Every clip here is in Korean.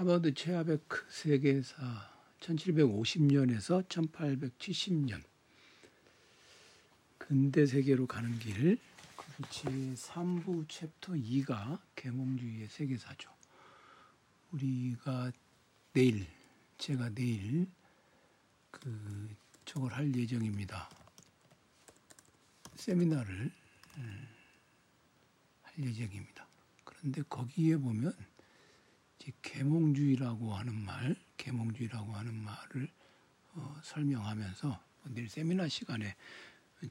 하버드 체아베크 세계사 1750년에서 1870년 근대 세계로 가는 길제 3부 챕터 2가 계몽주의의 세계사죠. 우리가 내일 제가 내일 그 저걸 할 예정입니다. 세미나를 음, 할 예정입니다. 그런데 거기에 보면 계몽주의라고 하는 말, 계몽주의라고 하는 말을 어, 설명하면서 내일 세미나 시간에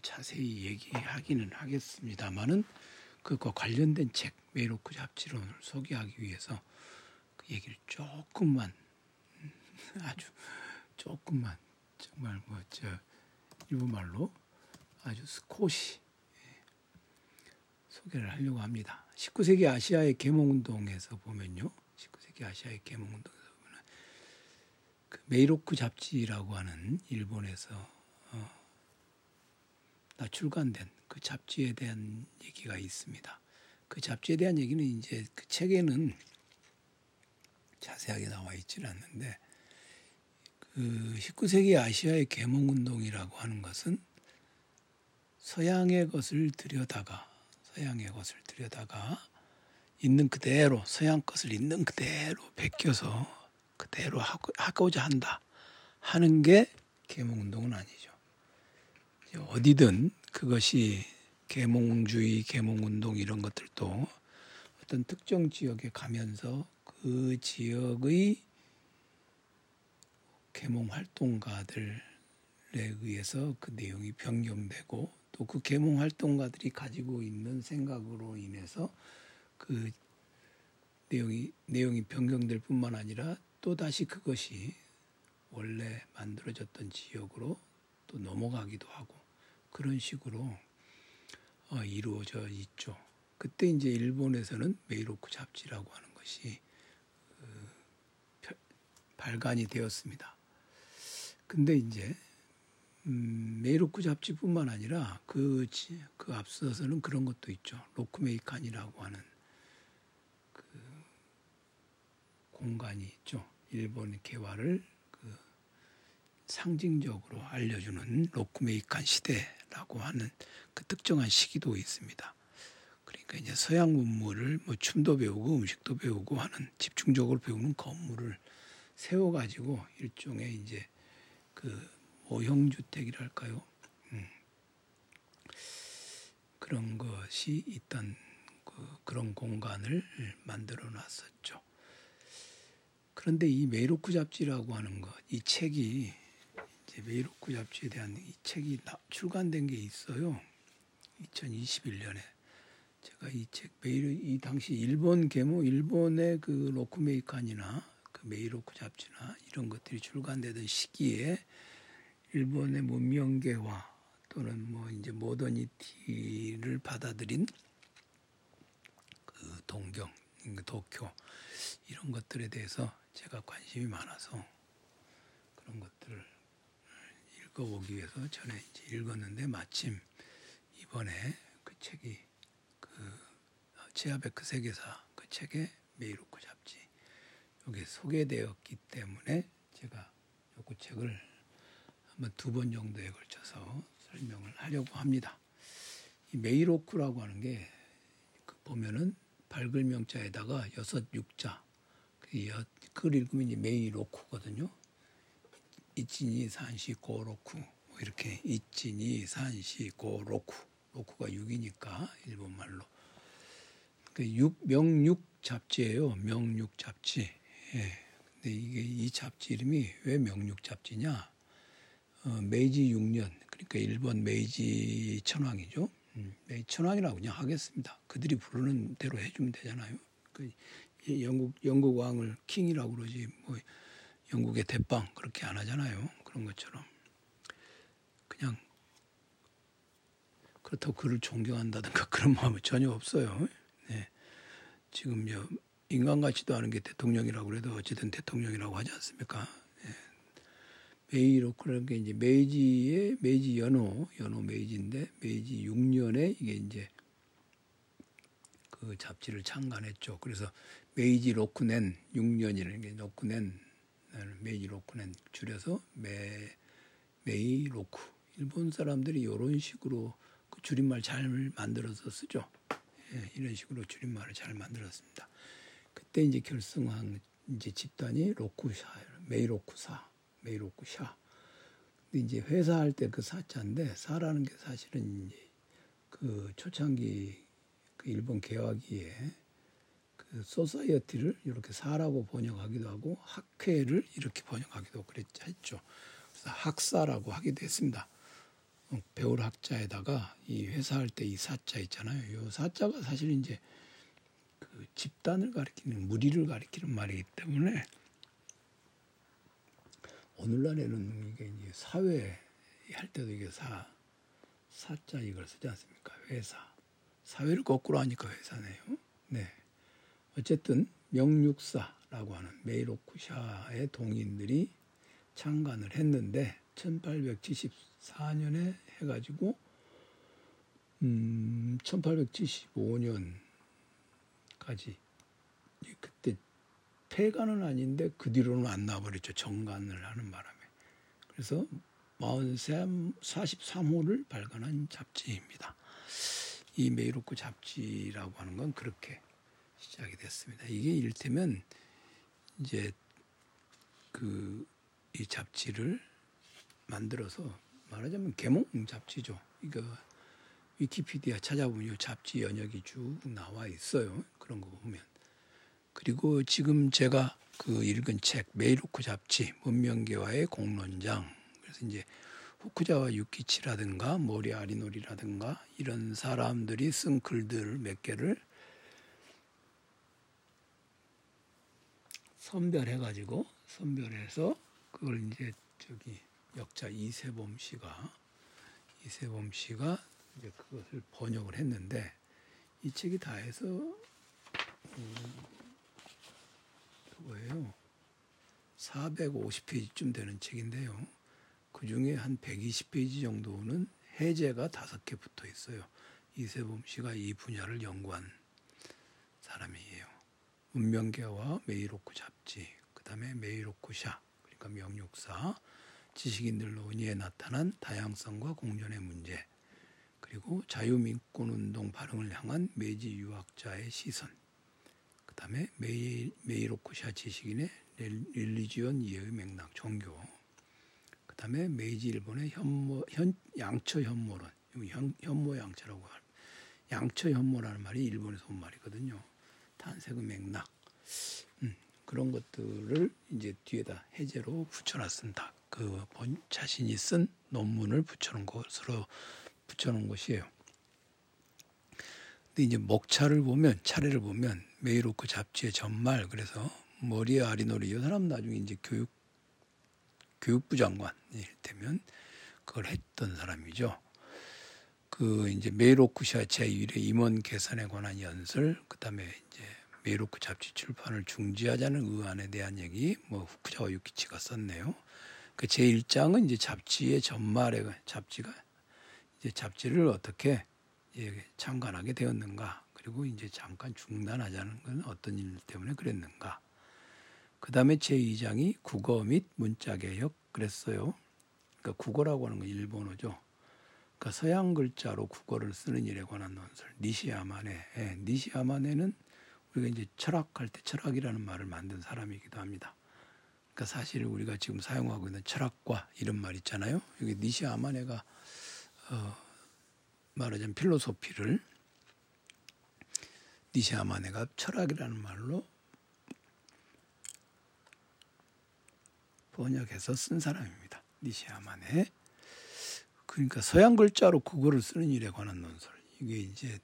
자세히 얘기하기는 하겠습니다만은 그과 관련된 책 메이로크 잡지론을 소개하기 위해서 그 얘기를 조금만 음, 아주 조금만 정말 뭐 저 일본말로 아주 스코시 예, 소개를 하려고 합니다. 19세기 아시아의 계몽운동에서 보면요. 19세기 아시아의 계몽운동에서 보면 그 메이로크 잡지라고 하는 일본에서 어, 출간된 그 잡지에 대한 얘기가 있습니다. 그 잡지에 대한 얘기는 이제 그 책에는 자세하게 나와 있지는 않는데 그 19세기 아시아의 계몽 운동이라고 하는 것은 서양의 것을 들여다가 서양의 것을 들여다가 있는 그대로 서양 것을 있는 그대로 베껴서 그대로 하고자 한다 하는 게 계몽 운동은 아니죠. 어디든 그것이 계몽주의, 계몽 운동 이런 것들도 어떤 특정 지역에 가면서 그 지역의 계몽 활동가들에 의해서 그 내용이 변경되고 또 그 계몽 활동가들이 가지고 있는 생각으로 인해서 그 내용이 내용이 변경될 뿐만 아니라 또 다시 그것이 원래 만들어졌던 지역으로 또 넘어가기도 하고 그런 식으로 어, 이루어져 있죠. 그때 이제 일본에서는 메이로크 잡지라고 하는 것이 그, 발간이 되었습니다. 근데 이제 음, 메이로크 잡지뿐만 아니라 그, 그 앞서서는 그런 것도 있죠. 로크메이칸이라고 하는 그 공간이 있죠. 일본 개화를 그 상징적으로 알려주는 로크메이칸 시대라고 하는 그 특정한 시기도 있습니다. 그러니까 이제 서양 문물을 뭐 춤도 배우고 음식도 배우고 하는 집중적으로 배우는 건물을 세워가지고 일종의 이제 그 모형주택이랄까요? 음. 그런 것이 있던 그, 그런 공간을 만들어 놨었죠. 그런데 이 메이로크 잡지라고 하는 것, 이 책이 이제 메이로크 잡지에 대한 이 책이 출간된 게 있어요. 2021년에 제가 이 책 메이로 이 당시 일본 계모 일본의 그 로크메이칸이나 그 메이로크 잡지나 이런 것들이 출간되던 시기에 일본의 문명개화 또는 뭐 이제 모더니티를 받아들인 그 동경, 그 도쿄 이런 것들에 대해서 제가 관심이 많아서 그런 것들을 읽어보기 위해서 전에 이제 읽었는데 마침 이번에 그 책이 그 C.H.베크 세계사 그 책에 메이로크 잡지 여기 소개되었기 때문에 제가 요그 책을 두번 정도에 걸쳐서 설명을 하려고 합니다. 이 메이로크라고 하는 게그 보면은 밝을 명자에다가 여섯 육자 그 걸 읽으면 이제 메이로크거든요. いちに さんし ごろく 뭐 이렇게 いちに さんし ごろく ろく가 6이니까 일본 말로 그 육, 명육 잡지예요. 명육 잡지. 예. 근데 이게 이 잡지 이름이 왜 명육 잡지냐? 어, 메이지 6년 그러니까 일본 메이지 천황이죠. 음, 메이지 천황이라고 그냥 하겠습니다. 그들이 부르는 대로 해주면 되잖아요. 그 영국 영국 왕을 king이라고 그러지 뭐 영국의 대빵 그렇게 안 하잖아요. 그런 것처럼 그냥 그렇다고 그를 존경한다든가 그런 마음은 전혀 없어요. 네. 지금 인간 같지도 않은 게 대통령이라고 그래도 어쨌든 대통령이라고 하지 않습니까? 메이로쿠라는 게 이제 메이지의 메이지 연호, 연호 메이지인데 메이지 6년에 이게 이제 그 잡지를 창간했죠. 그래서 메이지 六年 6년이라는 게 六年 메이지 六年 줄여서 메 메이로쿠 일본 사람들이 이런 식으로 그 줄임말 잘 만들어서 쓰죠. 예, 이런 식으로 줄임말을 잘 만들었습니다. 그때 이제 결성한 이제 집단이 로쿠샤 메이로쿠샤 메이로쿠샤. 근데 이제 회사 할 때 그 사자인데 사라는 게 사실은 이제 그 초창기 그 일본 개화기에 그 society를 이렇게 사라고 번역하기도 하고 학회를 이렇게 번역하기도 그랬죠. 그래서 학사라고 하기도 했습니다. 어, 배울 학자에다가 이 회사 할 때 이 사자 있잖아요. 이 사자가 사실 이제 그 집단을 가리키는 무리를 가리키는 말이기 때문에 오늘날에는 이게 이제 사회 할 때도 이게 사 사자 이걸 쓰지 않습니까? 회사 사회를 거꾸로 하니까 회사네요. 네. 어쨌든 명육사라고 하는 메이로쿠샤의 동인들이 창간을 했는데 1874년에 해가지고 음, 1875년까지 그때 폐간은 아닌데 그 뒤로는 안 나와버렸죠. 정간을 하는 바람에. 그래서 43, 43호를 발간한 잡지입니다. 이 메이로쿠 잡지라고 하는 건 그렇게 시작이 됐습니다. 이게 이를테면 이제 그 이 잡지를 만들어서 말하자면 계몽 잡지죠. 이거 위키피디아 찾아보면 잡지 연혁이 쭉 나와 있어요. 그런 거 보면. 그리고 지금 제가 그 읽은 책 메이로쿠 잡지 문명개화의 공론장 그래서 이제 후쿠자와 유키치라든가 모리 아리노리라든가 이런 사람들이 쓴 글들 몇 개를 선별해 가지고 선별해서 그걸 이제 저기 역자 이세범 씨가 이세범 씨가 이제 그것을 번역을 했는데 이 책이 다 해서 음, 그거예요. 450페이지쯤 되는 책인데요. 그 중에 한 120페이지 정도는 해제가 다섯 개 붙어 있어요. 이세범 씨가 이 분야를 연구한 사람이에요. 문명개화와 메이로쿠 잡지, 그 다음에 메이로쿠샤, 그러니까 명륙사, 지식인들 논의에 나타난 다양성과 공존의 문제, 그리고 자유민권운동 발흥을 향한 메이지 유학자의 시선, 그 다음에 메이, 메이로쿠샤 지식인의 religion 이해의 맥락, 종교, 그 다음에 메이지 일본의 현모, 현, 양처 현모론, 현, 현모 양처라고 할, 양처 현모라는 말이 일본에서 온 말이거든요. 탄생의 맥락, 음, 그런 것들을 이제 뒤에다 해제로 붙여놨습니다. 그 본인 자신이 쓴 논문을 붙여놓은 것으로 붙여놓은 것이에요. 근데 이제 목차를 보면 차례를 보면 메이로쿠 잡지의 전말 그래서 모리 아리노리 이 사람 나중에 이제 교육 교육부 장관 이를테면 그걸 했던 사람이죠. 그 이제 메이로쿠샤 제1회 임원 개선에 관한 연설 그다음에 이제 메이로쿠 잡지 출판을 중지하자는 의안에 대한 얘기 뭐 후쿠자와 유키치가 썼네요. 그 제1장은 이제 잡지의 전말에 잡지가 이제 잡지를 어떻게 예, 창간하게 되었는가 그리고 이제 잠깐 중단하자는 건 어떤 일 때문에 그랬는가 그 다음에 제2장이 국어 및 문자 개혁 그랬어요. 그러니까 국어라고 하는 건 일본어죠. 그러니까 서양 글자로 국어를 쓰는 일에 관한 논설 니시아마네 예, 니시아마네는 우리가 이제 철학할 때 철학이라는 말을 만든 사람이기도 합니다. 그러니까 사실 우리가 지금 사용하고 있는 철학과 이런 말 있잖아요. 여기 니시 아마네가 어, 말하자면 필로소피를 니시 아마네가 철학이라는 말로 번역해서 쓴 사람입니다. 니시 아마네. 그러니까 서양 글자로 국어를 쓰는 일에 관한 논설. 이게 이제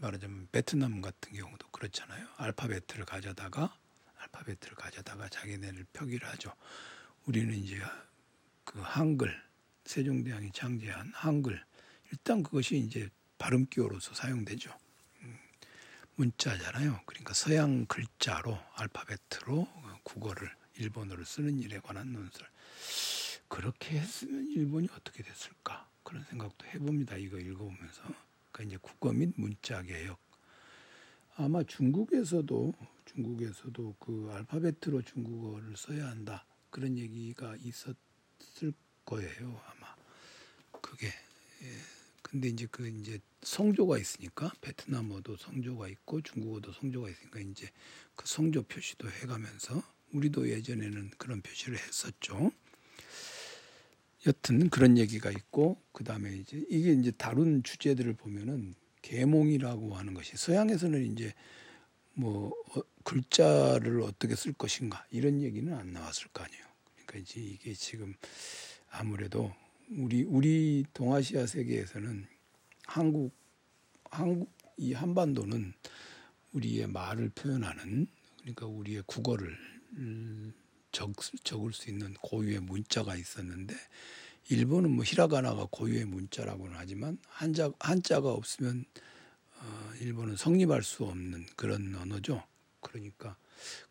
말하자면 베트남 같은 경우도 그렇잖아요. 알파벳을 가져다가 알파벳을 가져다가 자기네를 표기를 하죠. 우리는 이제 그 한글 세종대왕이 창제한 한글 일단 그것이 이제 발음 기호로서 사용되죠. 음, 문자잖아요. 그러니까 서양 글자로 알파벳으로 국어를 일본어를 쓰는 일에 관한 논설. 그렇게 했으면 일본이 어떻게 됐을까? 그런 생각도 해봅니다. 이거 읽어보면서. 그러니까 이제 국어 및 문자 개혁. 아마 중국에서도 중국에서도 그 알파벳으로 중국어를 써야 한다 그런 얘기가 있었을 거예요 아마 그게 예. 근데 이제 그 이제 성조가 있으니까 베트남어도 성조가 있고 중국어도 성조가 있으니까 이제 그 성조 표시도 해가면서 우리도 예전에는 그런 표시를 했었죠. 여튼 그런 얘기가 있고 그 다음에 이제 이게 이제 다룬 주제들을 보면은 계몽이라고 하는 것이 서양에서는 이제 뭐 어, 글자를 어떻게 쓸 것인가 이런 얘기는 안 나왔을 거 아니에요. 그러니까 이제 이게 지금 아무래도 우리 우리 동아시아 세계에서는 한국 한국 이 한반도는 우리의 말을 표현하는 그러니까 우리의 국어를 음, 적, 적을 수 있는 고유의 문자가 있었는데 일본은 뭐 히라가나가 고유의 문자라고는 하지만 한자 한자가 없으면 어, 일본은 성립할 수 없는 그런 언어죠. 그러니까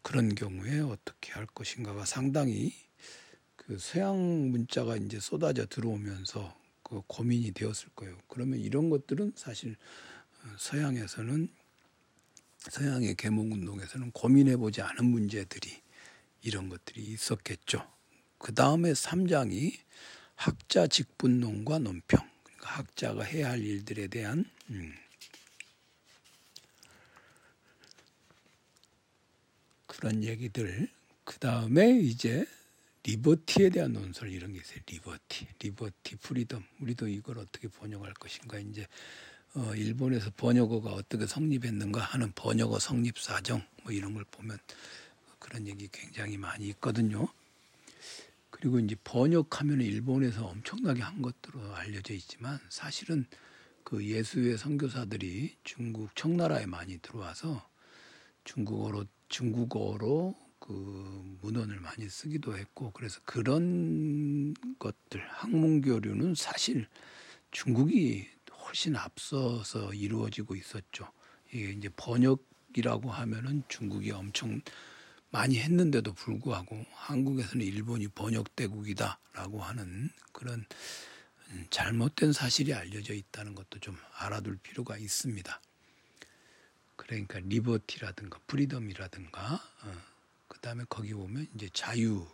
그런 경우에 어떻게 할 것인가가 상당히 그 서양 문자가 이제 쏟아져 들어오면서 그 고민이 되었을 거예요. 그러면 이런 것들은 사실 어, 서양에서는 서양의 계몽 운동에서는 고민해 보지 않은 문제들이 이런 것들이 있었겠죠. 그 다음에 3장이 학자 직분론과 논평. 그러니까 학자가 해야 할 일들에 대한 음, 그런 얘기들. 그 다음에 이제 liberty에 대한 논설 이런 게 있어요. liberty, liberty, freedom. 우리도 이걸 어떻게 번역할 것인가 이제 어, 일본에서 번역어가 어떻게 성립했는가 하는 번역어 성립 사정 뭐 이런 걸 보면 그런 얘기 굉장히 많이 있거든요. 그리고 이제 번역하면 일본에서 엄청나게 한 것으로 알려져 있지만 사실은 그 예수의 선교사들이 중국 청나라에 많이 들어와서 중국어로 중국어로 그 문헌을 많이 쓰기도 했고 그래서 그런 것들 학문 교류는 사실 중국이 훨씬 앞서서 이루어지고 있었죠. 이게 이제 번역이라고 하면은 중국이 엄청 많이 했는데도 불구하고 한국에서는 일본이 번역대국이다라고 하는 그런 잘못된 사실이 알려져 있다는 것도 좀 알아둘 필요가 있습니다. 그러니까 리버티라든가 프리덤이라든가 어, 그다음에 거기 보면 이제 자유,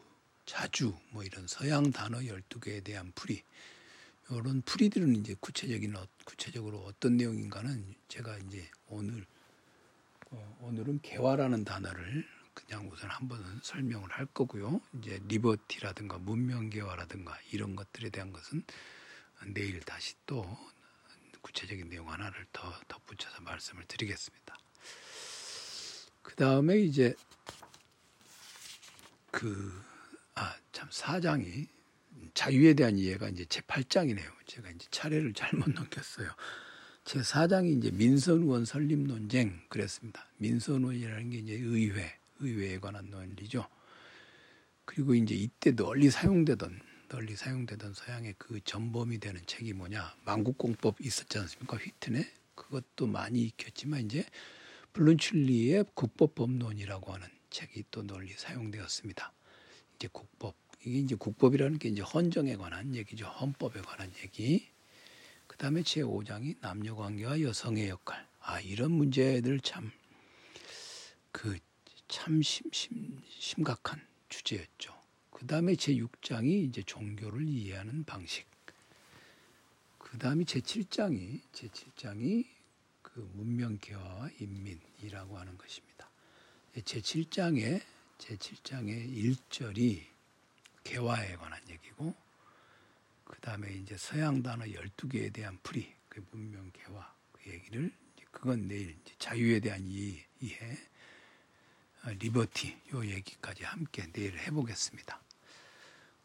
자주 뭐 이런 서양 단어 12개에 대한 풀이 이런 풀이들은 이제 구체적인 어, 구체적으로 어떤 내용인가는 제가 이제 오늘 어, 오늘은 개화라는 단어를 그냥 우선 한번 설명을 할 거고요. 이제 리버티라든가 문명 개화라든가 이런 것들에 대한 것은 내일 다시 또 구체적인 내용 하나를 더 덧붙여서 말씀을 드리겠습니다. 그 다음에 이제 그, 아, 참, 사장이 자유에 대한 이해가 이제 제 8장이네요. 제가 이제 차례를 잘못 넘겼어요. 제 4장이 이제 민선원 설립 논쟁 그랬습니다. 민선원이라는 게 이제 의회, 의회에 관한 논리죠. 그리고 이제 이때 널리 사용되던 널리 사용되던 서양의 그 전범이 되는 책이 뭐냐 만국공법 있었지 않습니까 휘튼에 그것도 많이 익혔지만 이제 블룬출리의 국법법론이라고 하는 책이 또 널리 사용되었습니다. 이제 국법 이게 이제 국법이라는 게 이제 헌정에 관한 얘기죠. 헌법에 관한 얘기. 그 다음에 제 5장이 남녀 관계와 여성의 역할. 아, 이런 문제들 참, 그, 참 심, 심, 심각한 주제였죠. 그 다음에 제6장이 이제 종교를 이해하는 방식. 그 다음에 제7장이, 제7장이 그 문명 개화와 인민이라고 하는 것입니다. 제7장에, 제7장의 1절이 개화에 관한 얘기고 그 다음에 이제 서양 단어 12개에 대한 풀이 그 문명 개화 그 얘기를 그건 내일 자유에 대한 이해, 이해 어, 리버티 요 얘기까지 함께 내일 해보겠습니다.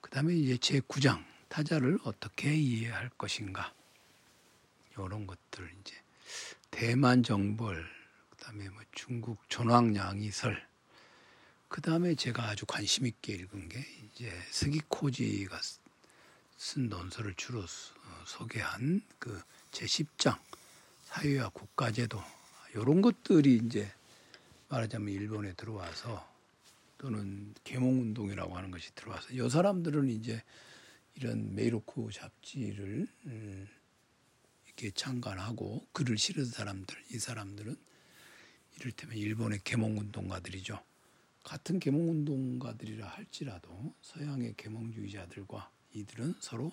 그 다음에 이제 제 9장 타자를 어떻게 이해할 것인가 이런 것들 이제 대만 정벌 그 다음에 뭐 중국 존왕양이설 그 다음에 제가 아주 관심 있게 읽은 게 이제 스기 코지가 쓴 논설을 주로 소개한 그 제 10장 사회와 국가제도 이런 것들이 이제 말하자면 일본에 들어와서 또는 계몽운동이라고 하는 것이 들어와서 이 사람들은 이제 이런 메이로쿠 잡지를 음, 이렇게 창간하고 글을 실은 사람들 이 사람들은 이를테면 일본의 계몽운동가들이죠. 같은 계몽운동가들이라 할지라도 서양의 계몽주의자들과 이들은 서로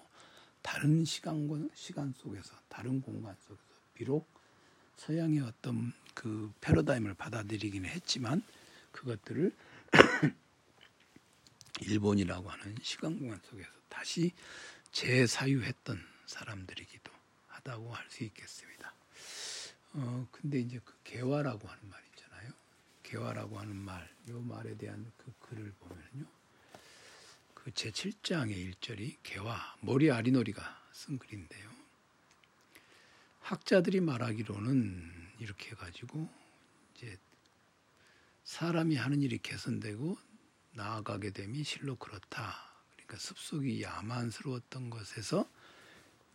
다른 시간 시간 속에서 다른 공간 속에서 비록 서양의 어떤 그 패러다임을 받아들이기는 했지만 그것들을 일본이라고 하는 시간 공간 속에서 다시 재사유했던 사람들이기도 하다고 할 수 있겠습니다. 어 근데 이제 그 개화라고 하는 말 있잖아요. 개화라고 하는 말, 요 말에 대한 그 글을 보면요. 그 제7장의 1절이 개화, 머리 아리노리가 쓴 글인데요. 학자들이 말하기로는 이렇게 해가지고 이제 사람이 하는 일이 개선되고 나아가게 됨이 실로 그렇다. 그러니까 습속이 야만스러웠던 것에서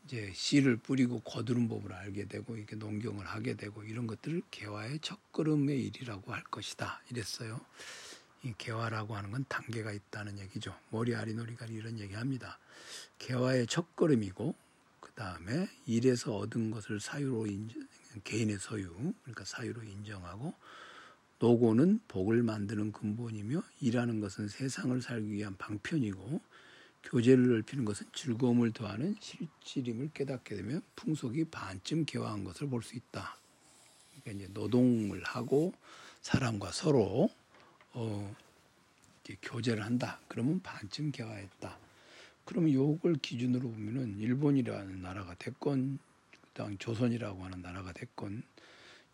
이제 씨를 뿌리고 거두는 법을 알게 되고 이게 농경을 하게 되고 이런 것들을 개화의 첫걸음의 일이라고 할 것이다. 이랬어요. 이 개화라고 하는 건 단계가 있다는 얘기죠. 머리 아리노리가 이런 얘기합니다. 개화의 첫걸음이고 그 다음에 일에서 얻은 것을 사유로 인정, 개인의 소유 그러니까 사유로 인정하고 노고는 복을 만드는 근본이며 일하는 것은 세상을 살기 위한 방편이고 교제를 넓히는 것은 즐거움을 더하는 실질임을 깨닫게 되면 풍속이 반쯤 개화한 것을 볼 수 있다. 그러니까 이제 노동을 하고 사람과 서로 어, 교제를 한다. 그러면 반쯤 개화했다. 그러면 요걸 기준으로 보면은 일본이라는 나라가 됐건 그다음 조선이라고 하는 나라가 됐건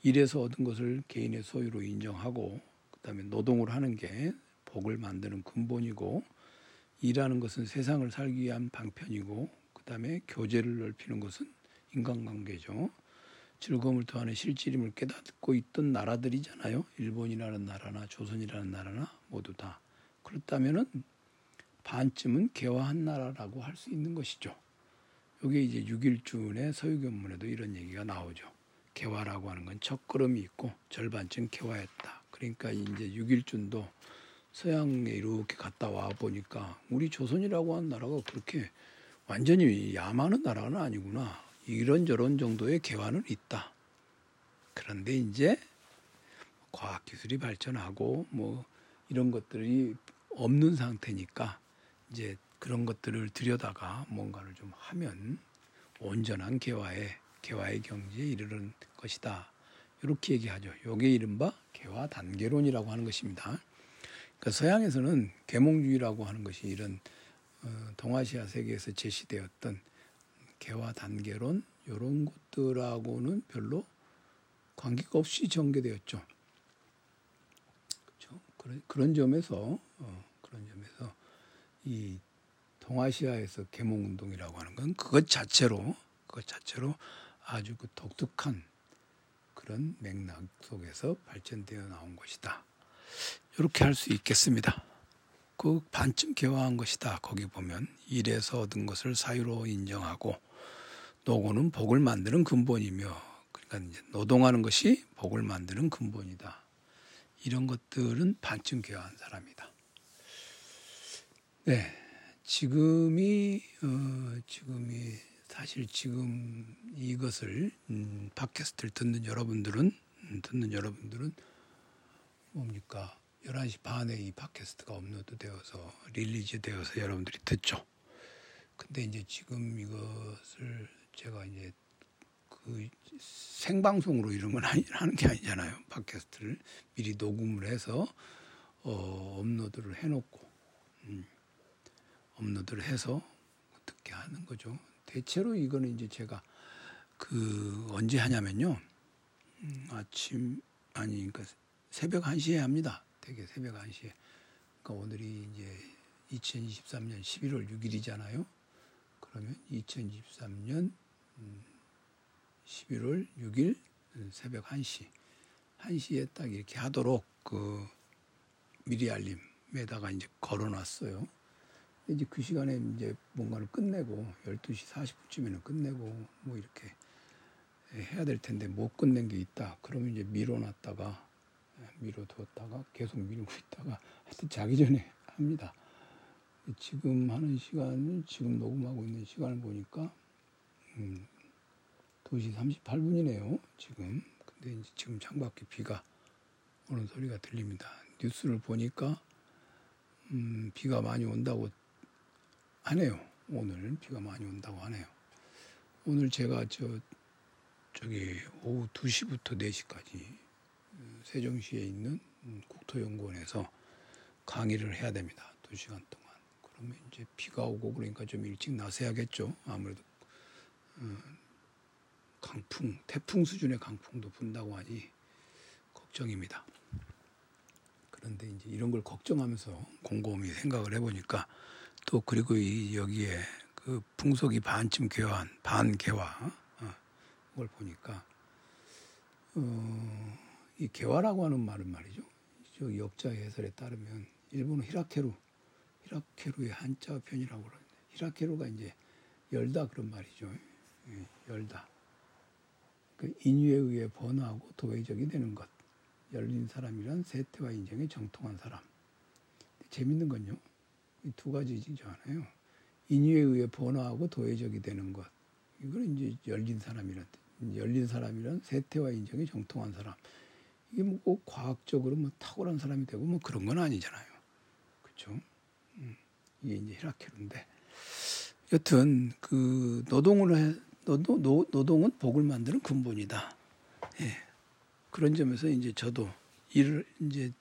일에서 얻은 것을 개인의 소유로 인정하고 그다음에 노동을 하는 게 복을 만드는 근본이고 일하는 것은 세상을 살기 위한 방편이고 그다음에 교제를 넓히는 것은 인간관계죠. 즐거움을 더하는 실질임을 깨닫고 있던 나라들이잖아요. 일본이라는 나라나 조선이라는 나라나 모두 다. 그렇다면은 반쯤은 개화한 나라라고 할 수 있는 것이죠. 여기 이제 6일준의 서유견문에도 이런 얘기가 나오죠. 개화라고 하는 건 첫걸음이 있고 절반쯤 개화했다. 그러니까 이제 6일준도 서양에 이렇게 갔다 와 보니까 우리 조선이라고 하는 나라가 그렇게 완전히 야만한 나라는 아니구나. 이런저런 정도의 개화는 있다. 그런데 이제 과학기술이 발전하고 뭐 이런 것들이 없는 상태니까 이제 그런 것들을 들여다가 뭔가를 좀 하면 온전한 개화의 개화의 경지에 이르는 것이다. 이렇게 얘기하죠. 요게 이른바 개화 단계론이라고 하는 것입니다. 그러니까 서양에서는 계몽주의라고 하는 것이 이런 어, 동아시아 세계에서 제시되었던 개화 단계론 이런 것들하고는 별로 관계가 없이 전개되었죠. 그렇죠? 그런, 점에서 어, 그런 점에서 이 동아시아에서 계몽 운동이라고 하는 건 그것 자체로 그것 자체로 아주 그 독특한 그런 맥락 속에서 발전되어 나온 것이다. 이렇게 할 수 있겠습니다. 그 반쯤 개화한 것이다. 거기 보면 일에서 얻은 것을 사유로 인정하고 노고는 복을 만드는 근본이며 그러니까 이제 노동하는 것이 복을 만드는 근본이다. 이런 것들은 반쯤 개화한 사람이다. 네, 지금이 어, 지금이 사실 지금 이것을 음, 팟캐스트를 듣는 여러분들은 음, 듣는 여러분들은 뭡니까? 11시 반에 이 팟캐스트가 업로드 되어서 release 되어서 여러분들이 듣죠. 근데 이제 지금 이것을 제가 이제 그 생방송으로 아니, 하는 게 아니잖아요. 팟캐스트를 미리 녹음을 해서 어, 업로드를 해놓고 음, 업로드를 해서 듣게 하는 거죠. 대체로 이거는 이제 제가 그 언제 하냐면요. 음, 아침 아니 그러니까 새벽 1시에 합니다. 되게 새벽 1시에. 그러니까 오늘이 이제 2023년 11월 6일이잖아요. 그러면 2023년 11월 6일 새벽 1시. 1시에 딱 이렇게 하도록 그 미리 알림에다가 이제 걸어 놨어요. 이제 그 시간에 이제 뭔가를 끝내고 12시 40분쯤에는 끝내고 뭐 이렇게 해야 될 텐데 못 끝낸 게 있다. 그러면 이제 미뤄놨다가 미뤄두었다가 계속 미루고 있다가 하여튼 자기 전에 합니다. 지금 하는 시간은 지금 녹음하고 있는 시간을 보니까 음, 2시 38분이네요. 지금. 근데 이제 지금 창밖에 비가 오는 소리가 들립니다. 뉴스를 보니까 음, 비가 많이 온다고 하네요. 오늘 비가 많이 온다고 하네요. 오늘 제가 저 저기 오후 2시부터 4시까지 세종시에 있는 국토연구원에서 강의를 해야 됩니다. 2시간 동안. 그러면 이제 비가 오고 그러니까 좀 일찍 나서야겠죠. 아무래도 어, 강풍, 태풍 수준의 강풍도 분다고 하니 걱정입니다. 그런데 이제 이런 걸 걱정하면서 곰곰이 생각을 해보니까 또 그리고 이 여기에 그 풍속이 반쯤 개화한 반개화 어, 그걸 보니까 어, 이 개화라고 하는 말은 말이죠. 저 역자 해설에 따르면 일본은 히라케루 히라케루의 한자 편이라고 그러는데 히라케루가 이제 열다 그런 말이죠. 예, 열다. 그 인유에 의해 번화하고 도회적이 되는 것. 열린 사람이란 세태와 인정에 정통한 사람. 재밌는 건요. 이두 가지잖아요. 인유에 의해 번화하고 도회적이 되는 것. 이거는 이제 열린 사람이란 열린 사람이란 세태와 인정에 정통한 사람. 이게 뭐꼭 과학적으로 뭐 탁월한 사람이 되고 뭐 그런 건 아니잖아요. 그렇죠? 음, 이게 이제 히라케르인데 여튼 그 노동을 해 노동, 노, 노동은 복을 만드는 근본이다. 예. 그런 점에서 이제 저도 일을 이제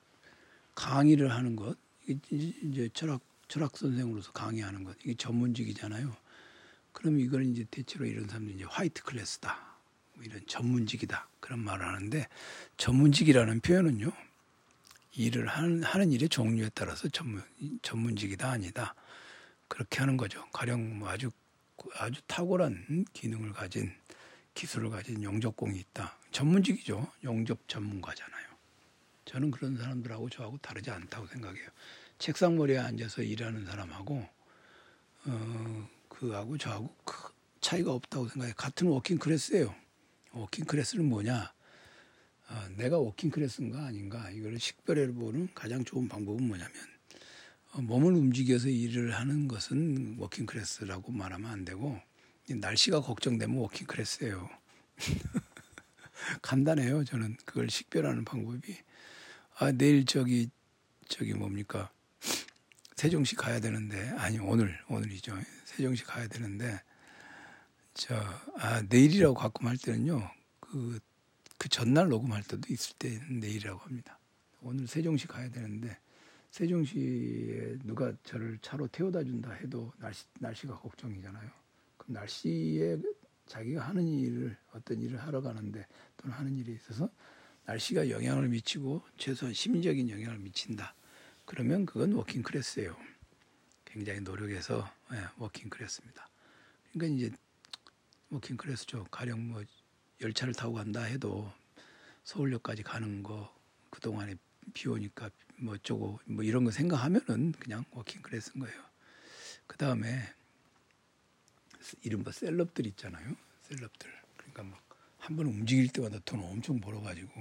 강의를 하는 것 이제 철학 철학 선생으로서 강의하는 것 이게 전문직이잖아요. 그럼 이걸 이제 대체로 이런 사람들이 이제 화이트 클래스다. 뭐 이런 전문직이다. 그런 말을 하는데 전문직이라는 표현은요. 일을 하는, 하는 일의 종류에 따라서 전문 전문직이다 아니다. 그렇게 하는 거죠. 가령 뭐 아주 아주 탁월한 기능을 가진 기술을 가진 용접공이 있다. 전문직이죠. 용접 전문가잖아요. 저는 그런 사람들하고 저하고 다르지 않다고 생각해요. 책상 머리에 앉아서 일하는 사람하고 어, 그하고 저하고 크 차이가 없다고 생각해요. 같은 working class예요. working class는 뭐냐? 어, 내가 working class인가 아닌가 이거를 식별해 보는 가장 좋은 방법은 뭐냐면 어, 몸을 움직여서 일을 하는 것은 working class라고 말하면 안 되고 날씨가 걱정되면 working class예요. 간단해요. 저는 그걸 식별하는 방법이 아 내일 저기 저기 뭡니까 세종시 가야 되는데 아니 오늘 오늘이죠. 세종시 가야 되는데 저 아 내일이라고 가끔 할 때는요 그그 그 전날 녹음할 때도 있을 때 내일이라고 합니다. 오늘 세종시 가야 되는데 세종시에 누가 저를 차로 태워다 준다 해도 날씨, 날씨가 걱정이잖아요. 그럼 날씨에 자기가 하는 일을 어떤 일을 하러 가는데 또는 하는 일에 있어서 날씨가 영향을 미치고 최소한 심리적인 영향을 미친다. 그러면 그건 working class예요. 굉장히 노력해서 네, working class입니다. 그러니까 이제 working class죠. 가령 뭐 열차를 타고 간다 해도 서울역까지 가는 거 그동안에 비 오니까 뭐 어쩌고 뭐 이런 거 생각하면은 그냥 working class인 거예요. 그 다음에 이른바 셀럽들 있잖아요. 셀럽들. 그러니까 막 한 번 움직일 때마다 돈 엄청 벌어가지고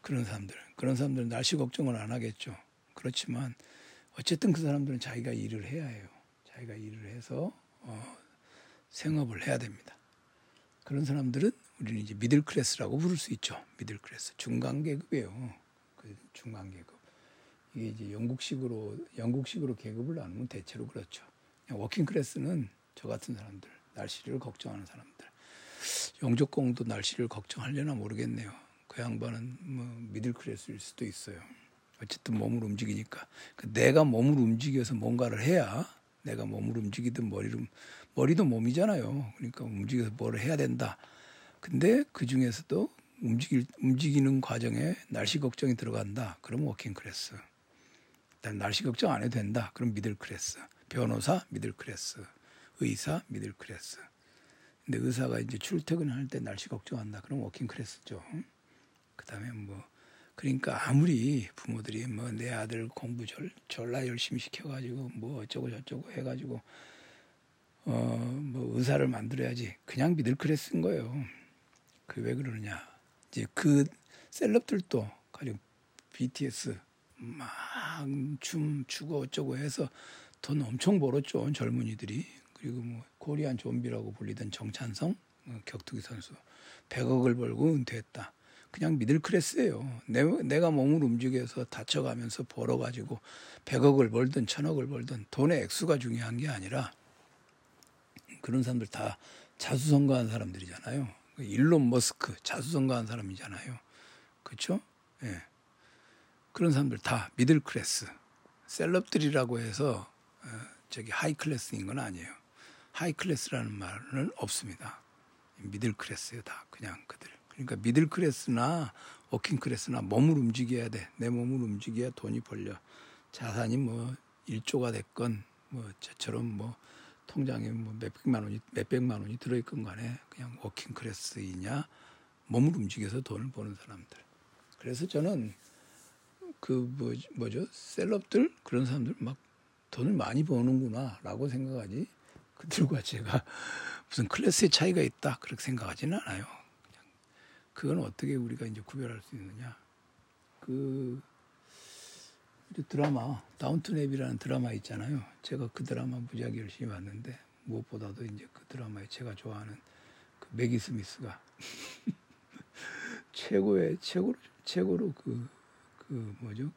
그런 사람들. 그런 사람들은 날씨 걱정을 안 하겠죠. 그렇지만 어쨌든 그 사람들은 자기가 일을 해야 해요. 자기가 일을 해서 어, 생업을 해야 됩니다. 그런 사람들은 우리는 이제 middle class라고 부를 수 있죠. middle class. 중간 계급이에요. 그 중간 계급. 이게 이제 영국식으로 영국식으로 계급을 나누면 대체로 그렇죠. working class는 저 같은 사람들, 날씨를 걱정하는 사람들. 영족공도 날씨를 걱정하려나 모르겠네요. 그 양반은 뭐 middle class일 수도 있어요. 어쨌든 몸을 움직이니까 그 내가 몸을 움직여서 뭔가를 해야 내가 몸을 움직이든 머리를 머리도 몸이잖아요. 그러니까 움직여서 뭘 해야 된다. 근데 그 중에서도 움직일, 움직이는 과정에 날씨 걱정이 들어간다. 그럼 working class. 일단 날씨 걱정 안 해도 된다. 그럼 middle class. 변호사 middle class. 의사 middle class. 근데 의사가 이제 출퇴근할 때 날씨 걱정한다. 그럼 working class죠. 그다음에 뭐 그러니까 아무리 부모들이 뭐 내 아들 공부 절, 졸라 열심히 시켜가지고 뭐 어쩌고 저쩌고 해가지고 어 뭐 의사를 만들어야지 그냥 미들 클래스인 거예요. 그 왜 그러느냐? 이제 그 셀럽들도 가령 BTS 막 춤 추고 어쩌고 해서 돈 엄청 벌었죠 젊은이들이 그리고 뭐 코리안 좀비라고 불리던 정찬성 어, 격투기 선수 100억을 벌고 은퇴했다. 그냥 미들 클래스예요. 내, 내가 몸을 움직여서 다쳐가면서 벌어가지고 100억을 벌든 1000억을 벌든 돈의 액수가 중요한 게 아니라 그런 사람들 다 자수성가한 사람들이잖아요. 일론 머스크 자수성가한 사람이잖아요. 그렇죠? 예. 그런 사람들 다 middle class, 셀럽들이라고 해서 어, 저기 high class인 건 아니에요. high class라는 말은 없습니다. middle class예요, 다 그냥 그들. 그러니까 middle class나 working class나 몸을 움직여야 돼. 내 몸을 움직여야 돈이 벌려. 자산이 뭐 1조가 됐건 뭐 저처럼 뭐 통장에 뭐 몇백만 원이 몇백만 원이 들어 있건 간에 그냥 working class이냐 몸을 움직여서 돈을 버는 사람들. 그래서 저는 그 뭐, 뭐죠 셀럽들 그런 사람들 막 돈을 많이 버는구나라고 생각하지 그들과 제가 무슨 클래스의 차이가 있다 그렇게 생각하지는 않아요. 그건 어떻게 우리가 이제 구별할 수 있느냐? 그 드라마 다운튼 앱이라는 드라마 있잖아요. 제가 그 드라마 무지하게 열심히 봤는데 무엇보다도 이제 그 드라마에 제가 좋아하는 그 매기 스미스가 최고의 최고로 최고로 그, 그 뭐죠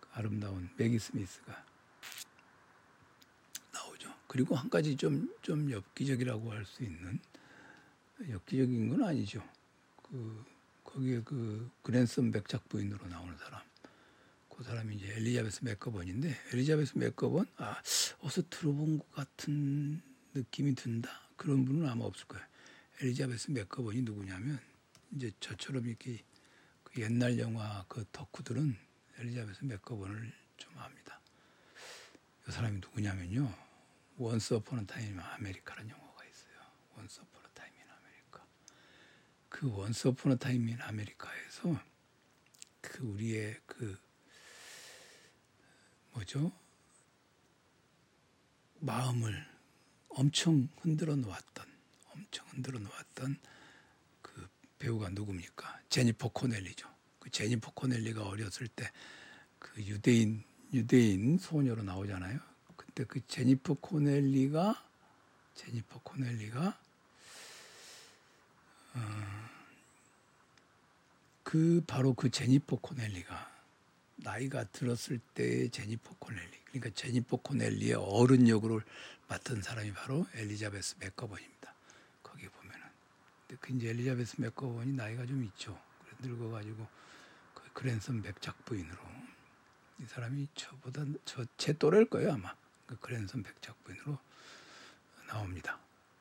그 아름다운 매기 스미스가 나오죠. 그리고 한 가지 좀좀 엽기적이라고 할 수 있는 엽기적인 건 아니죠. 그 거기에 그 그랜슨 백작 부인으로 나오는 사람. 그 사람이 이제 엘리자베스 맥거번인데 엘리자베스 맥거번 아 어서 들어본 것 같은 느낌이 든다 그런 분은 아마 없을 거예요. 엘리자베스 맥거번이 누구냐면 이제 저처럼 이렇게 그 옛날 영화 그 덕후들은 엘리자베스 맥거번을 좀 압니다. 이 사람이 누구냐면요. Once Upon Time America라는 영화가 있어요. Once Upon. 그 Once Upon Time in America에서 그 우리의 그 뭐죠? 마음을 엄청 흔들어 놓았던, 엄청 흔들어 놓았던 그 배우가 누굽니까? 제니퍼 코넬리죠. 그 제니퍼 코넬리가 어렸을 때 그 유대인, 유대인 소녀로 나오잖아요. 그때 그 제니퍼 코넬리가, 제니퍼 코넬리가, 어, 그 바로 그 제니퍼 코넬리가 나이가 들었을 때의 제니퍼 코넬리. 그러니까 제니퍼 코넬리의 어른 역을 맡은 사람이 바로 엘리자베스 맥거번입니다. 거기 보면은. 근데 그 이제 엘리자베스 맥거번이 나이가 좀 있죠. 늙어가지고 그 그랜선 백작 부인으로 이 사람이 저보다 저 제 또래일 거예요 아마. 그 그랜선 백작 부인으로 나옵니다.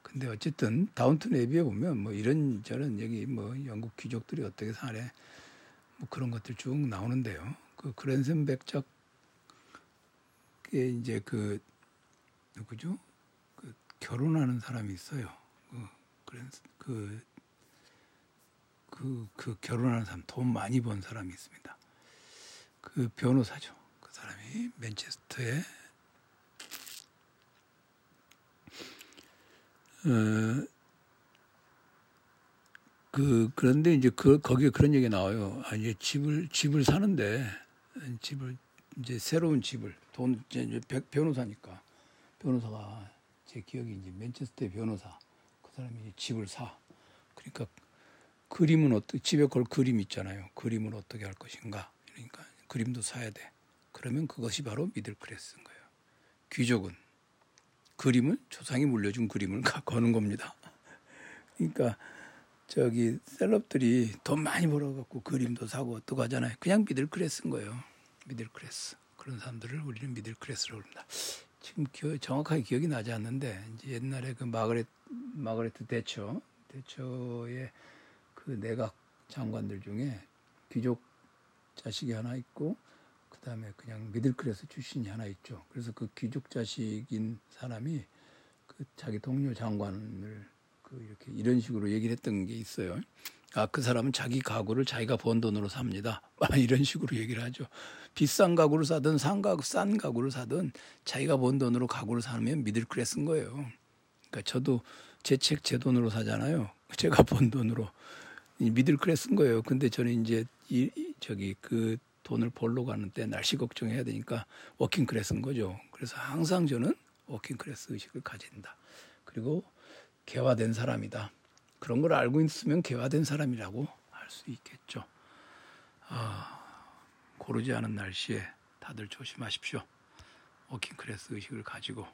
근데 어쨌든 다운턴 에비에 보면 뭐 이런 저런 여기 뭐 영국 귀족들이 어떻게 사네 뭐 그런 것들 쭉 나오는데요. 그 그랜슨 백작에 이제 그 누구죠? 그 결혼하는 사람이 있어요. 그 그랜슨 그, 그, 그 결혼하는 사람 돈 많이 번 사람이 있습니다. 그 변호사죠. 그 사람이 맨체스터에 어, 그 그런데 이제 그 거기에 그런 얘기 나와요. 아 이제 집을 집을 사는데 집을 이제 새로운 집을 돈 이제 변호사니까. 변호사가 제 기억이 이제 맨체스터 변호사. 그 사람이 이제 집을 사. 그러니까 그림은 어떻게 집에 걸 그림 있잖아요. 그림을 어떻게 할 것인가. 그러니까 그림도 사야 돼. 그러면 그것이 바로 middle class인 거예요. 귀족은 그림을 조상이 물려준 그림을 거는 겁니다 그러니까 저기 셀럽들이 돈 많이 벌어갖고 그림도 사고 어떡 하잖아요. 그냥 middle class인 거예요. middle class. 그런 사람들을 우리는 middle class라고 합니다. 지금 기 정확하게 기억이 나지 않는데 이제 옛날에 그 마그레 마그레트 대처 대처의 그 내각 장관들 중에 귀족 자식이 하나 있고 그 다음에 그냥 middle class 출신이 하나 있죠. 그래서 그 귀족 자식인 사람이 그 자기 동료 장관을 그 이렇게 이런 식으로 얘기를 했던 게 있어요. 아, 그 사람은 자기 가구를 자기가 번 돈으로 삽니다. 아, 이런 식으로 얘기를 하죠. 비싼 가구를 사든 싼 가구, 싼 가구를 사든 자기가 번 돈으로 가구를 사면 middle class인 거예요. 그러니까 저도 제 책 제 돈으로 사잖아요. 제가 번 돈으로 middle class인 거예요. 근데 저는 이제 이, 저기 그 돈을 벌러 가는 때 날씨 걱정해야 되니까 working class인 거죠. 그래서 항상 저는 working class 의식을 가진다. 그리고 개화된 사람이다. 그런 걸 알고 있으면 개화된 사람이라고 할 수 있겠죠. 어, 고르지 않은 날씨에 다들 조심하십시오. working class 의식을 가지고